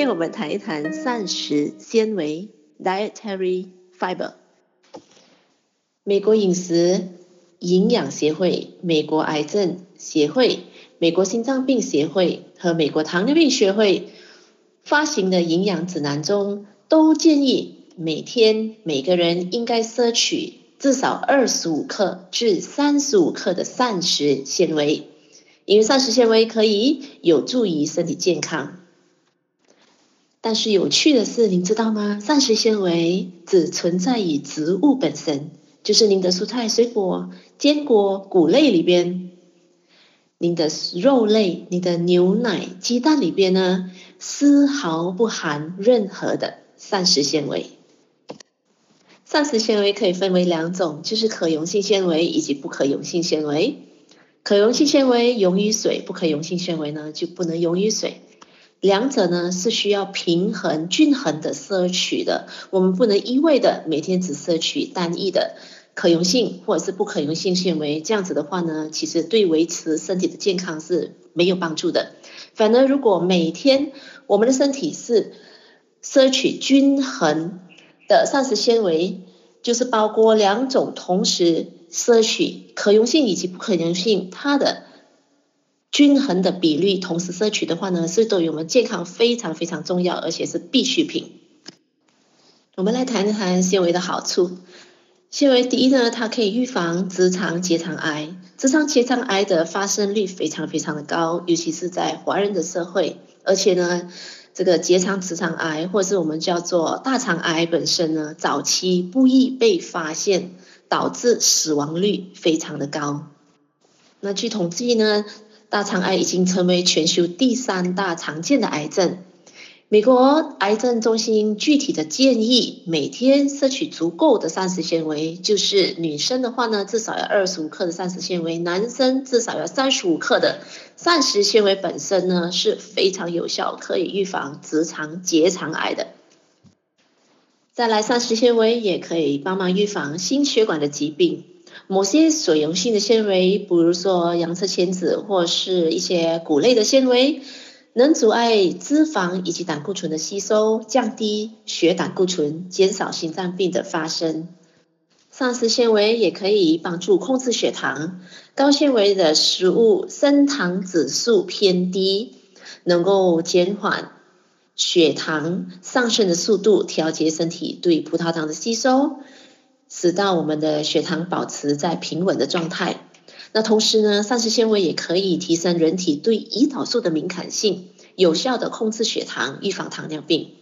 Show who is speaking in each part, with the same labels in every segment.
Speaker 1: 今天我们谈一谈膳食纤维 （dietary fiber）。美国饮食营养协会、美国癌症协会、美国心脏病协会和美国糖尿病学会发行的营养指南中，都建议每天每个人应该摄取至少二十五克至三十五克的膳食纤维，因为膳食纤维可以有助于身体健康。但是有趣的是，您知道吗？膳食纤维只存在于植物本身，就是您的蔬菜、水果、坚果、谷类里边，您的肉类、你的牛奶、鸡蛋里边呢，丝毫不含任何的膳食纤维。膳食纤维可以分为两种，就是可溶性纤维以及不可溶性纤维。可溶性纤维溶于水，不可溶性纤维呢就不能溶于水。两者呢是需要平衡、均衡的摄取的，我们不能一味的每天只摄取单一的可溶性或者是不可溶性纤维，这样子的话呢，其实对维持身体的健康是没有帮助的。反而如果每天我们的身体是摄取均衡的膳食纤维，就是包括两种同时摄取可溶性以及不可溶性，它的。均衡的比例，同时摄取的话呢，是对于我们健康非常非常重要，而且是必需品。我们来谈一谈纤维的好处。纤维第一呢，它可以预防直肠结肠癌。直肠结肠癌的发生率非常非常的高，尤其是在华人的社会。而且呢，这个结肠直肠癌，或是我们叫做大肠癌本身呢，早期不易被发现，导致死亡率非常的高。那据统计呢，大肠癌已经成为全球第三大常见的癌症。美国癌症中心具体的建议，每天摄取足够的膳食纤维，就是女生的话呢，至少要二十五克的膳食纤维；男生至少要三十五克的膳食纤维。本身呢是非常有效，可以预防直肠结肠癌的。再来，膳食纤维也可以帮忙预防心血管的疾病。某些水溶性的纤维，比如说洋车前子或是一些谷类的纤维，能阻碍脂肪以及胆固醇的吸收，降低血胆固醇，减少心脏病的发生。膳食纤维也可以帮助控制血糖。高纤维的食物升糖指数偏低，能够减缓血糖上升的速度，调节身体对葡萄糖的吸收。使到我们的血糖保持在平稳的状态。那同时呢，膳食纤维也可以提升人体对胰岛素的敏感性，有效的控制血糖，预防糖尿病。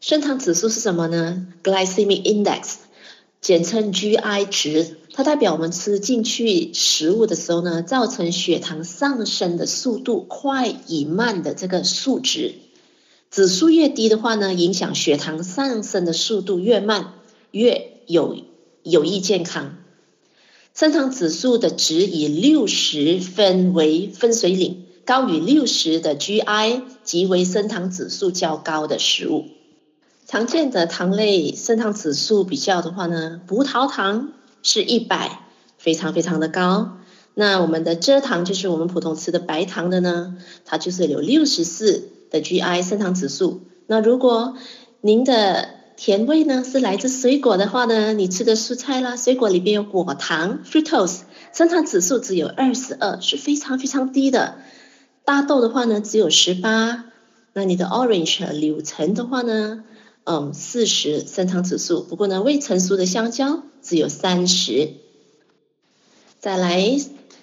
Speaker 1: 升糖指数是什么呢？Glycemic Index，简称 GI 值，它代表我们吃进去食物的时候呢，造成血糖上升的速度快与慢的这个数值。指数越低的话呢，影响血糖上升的速度越慢，越有有益健康，升糖指数的值以六十分为分水岭，高于六十的 GI 即为升糖指数较高的食物。常见的糖类升糖指数比较的话呢，葡萄糖是一百，非常非常的高。那我们的蔗糖就是我们普通吃的白糖的呢，它就是有六十四的 GI 升糖指数。那如果您的甜味呢是来自水果的话呢，你吃的蔬菜啦，水果里边有果糖 （fructose），升糖指数只有二十二，是非常非常低的。大豆的话呢只有十八，那你的 orange 柳橙的话呢，嗯，四十升糖指数。不过呢，未成熟的香蕉只有三十。再来，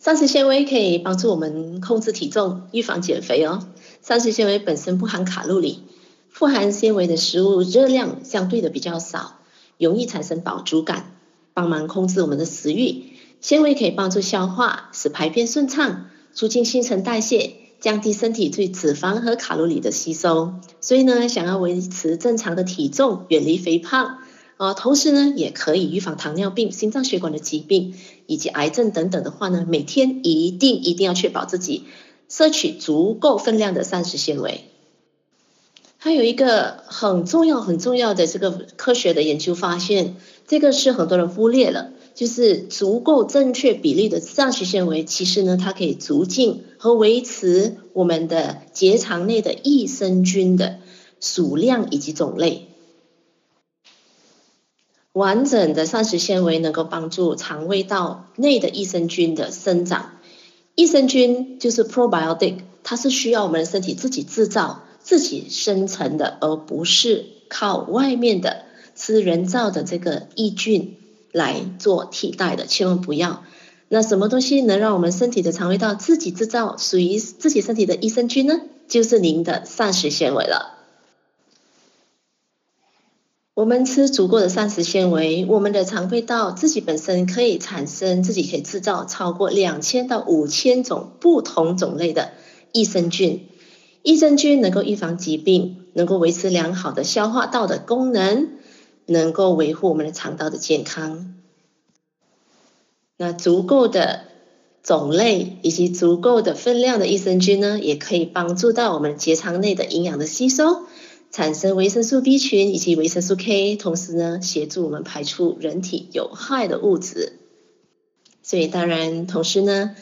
Speaker 1: 膳食纤维可以帮助我们控制体重、预防减肥哦。膳食纤维本身不含卡路里。富含纤维的食物热量相对的比较少，容易产生饱足感，帮忙控制我们的食欲。纤维可以帮助消化，使排便顺畅，促进新陈代谢，降低身体对脂肪和卡路里的吸收。所以呢，想要维持正常的体重，远离肥胖啊，同时呢，也可以预防糖尿病、心脏血管的疾病以及癌症等等的话呢，每天一定一定要确保自己摄取足够分量的膳食纤维。它有一个很重要很重要的这个科学的研究发现，这个是很多人忽略了，就是足够正确比例的膳食纤维，其实呢，它可以促进和维持我们的结肠内的益生菌的数量以及种类。完整的膳食纤维能够帮助肠胃道内的益生菌的生长。益生菌就是 probiotic，它是需要我们身体自己制造、自己生成的，而不是靠外面的吃人造的这个益菌来做替代的。千万不要。那什么东西能让我们身体的肠胃道自己制造属于自己身体的益生菌呢？就是您的膳食纤维了。我们吃足够的膳食纤维，我们的肠胃道自己本身可以产生，自己可以制造超过两千到五千种不同种类的益生菌。益生菌能够预防疾病，能够维持良好的消化道的功能，能够维护我们的肠道的健康。那足够的种类以及足够的分量的益生菌呢，也可以帮助到我们结肠内的营养的吸收。产生维生素 B 群以及维生素 K，同时呢，协助我们排出人体有害的物质。所以当然，同时呢，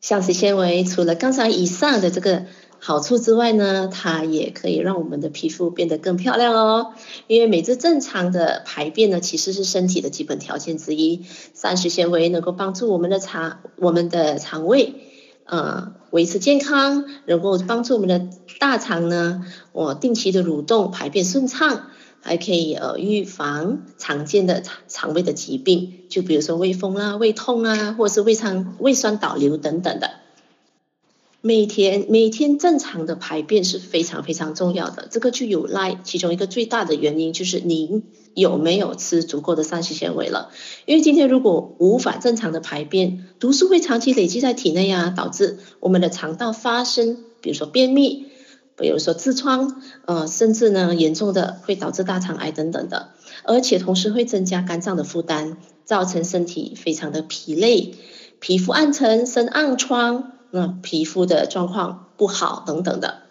Speaker 1: 膳食纤维除了刚才以上的这个好处之外呢，它也可以让我们的皮肤变得更漂亮哦。因为每次正常的排便呢，其实是身体的基本条件之一。膳食纤维能够帮助我们的肠，我们的肠胃。呃，维持健康，能够帮助我们的大肠呢，我、定期的蠕动，排便顺畅，还可以呃预防常见的肠肠胃的疾病，就比如说胃风啦、胃痛啊，或者是胃肠胃酸倒流等等的。每天每天正常的排便是非常非常重要的，这个就有赖其中一个最大的原因就是您有没有吃足够的膳食纤维了。因为今天如果无法正常的排便，毒素会长期累积在体内啊，导致我们的肠道发生，比如说便秘，比如说痔疮，呃，甚至呢严重的会导致大肠癌等等的，而且同时会增加肝脏的负担，造成身体非常的疲累，皮肤暗沉，生暗疮。那皮肤的状况不好等等的，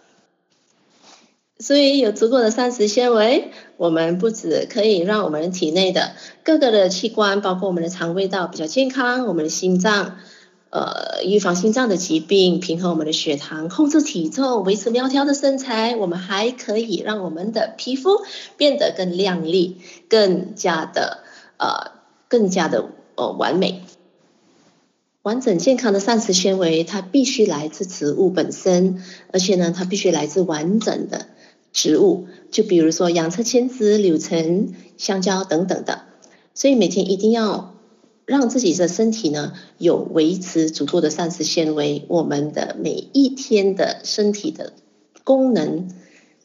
Speaker 1: 所以有足够的膳食纤维，我们不止可以让我们体内的各个的器官，包括我们的肠胃道比较健康，我们的心脏，呃，预防心脏的疾病，平衡我们的血糖，控制体重，维持苗条的身材，我们还可以让我们的皮肤变得更亮丽，更加的呃，更加的呃完美。完整健康的膳食纤维，它必须来自植物本身，而且呢，它必须来自完整的植物，就比如说洋车前子、柳橙、香蕉等等的。所以每天一定要让自己的身体呢有维持足够的膳食纤维，我们的每一天的身体的功能，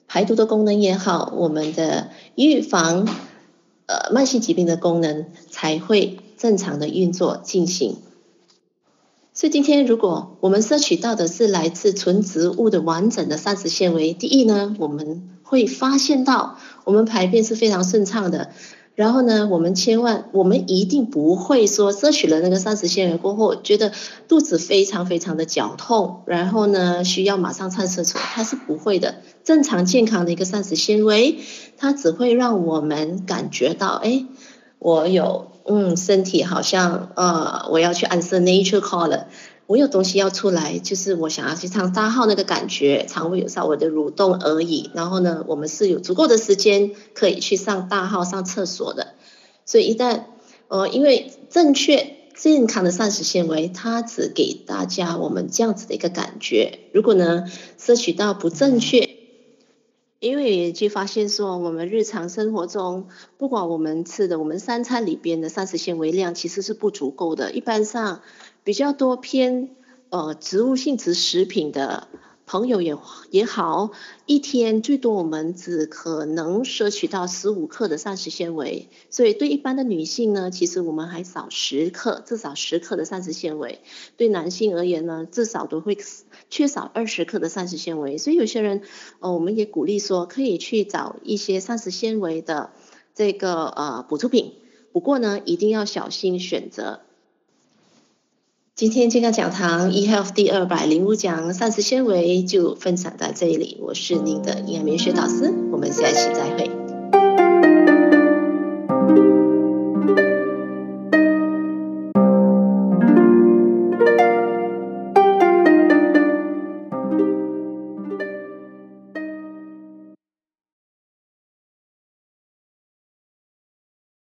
Speaker 1: 排毒的功能也好，我们的预防呃慢性疾病的功能才会正常的运作进行。所以今天，如果我们摄取到的是来自纯植物的完整的膳食纤维，第一呢，我们会发现到我们排便是非常顺畅的。然后呢，我们千万，我们一定不会说摄取了那个膳食纤维过后，觉得肚子非常非常的绞痛，然后呢，需要马上上厕所，它是不会的。正常健康的一个膳食纤维，它只会让我们感觉到，哎，我有。嗯，身体好像呃，我要去 answer nature call 了。我有东西要出来，就是我想要去上大号那个感觉，肠胃有稍微的蠕动而已。然后呢，我们是有足够的时间可以去上大号、上厕所的。所以一旦呃，因为正确健康的膳食纤维，它只给大家我们这样子的一个感觉。如果呢，摄取到不正确。因为就发现说，我们日常生活中，不管我们吃的，我们三餐里边的膳食纤维量其实是不足够的。一般上，比较多偏呃植物性质食品的。朋友也也好，一天最多我们只可能摄取到十五克的膳食纤维，所以对一般的女性呢，其实我们还少十克，至少十克的膳食纤维。对男性而言呢，至少都会缺少二十克的膳食纤维。所以有些人，呃，我们也鼓励说，可以去找一些膳食纤维的这个呃补充品，不过呢，一定要小心选择。今天健康讲堂 eHealth 第二百零五讲膳食纤维就分享到这里，我是您的营养美学导师，我们下期再会。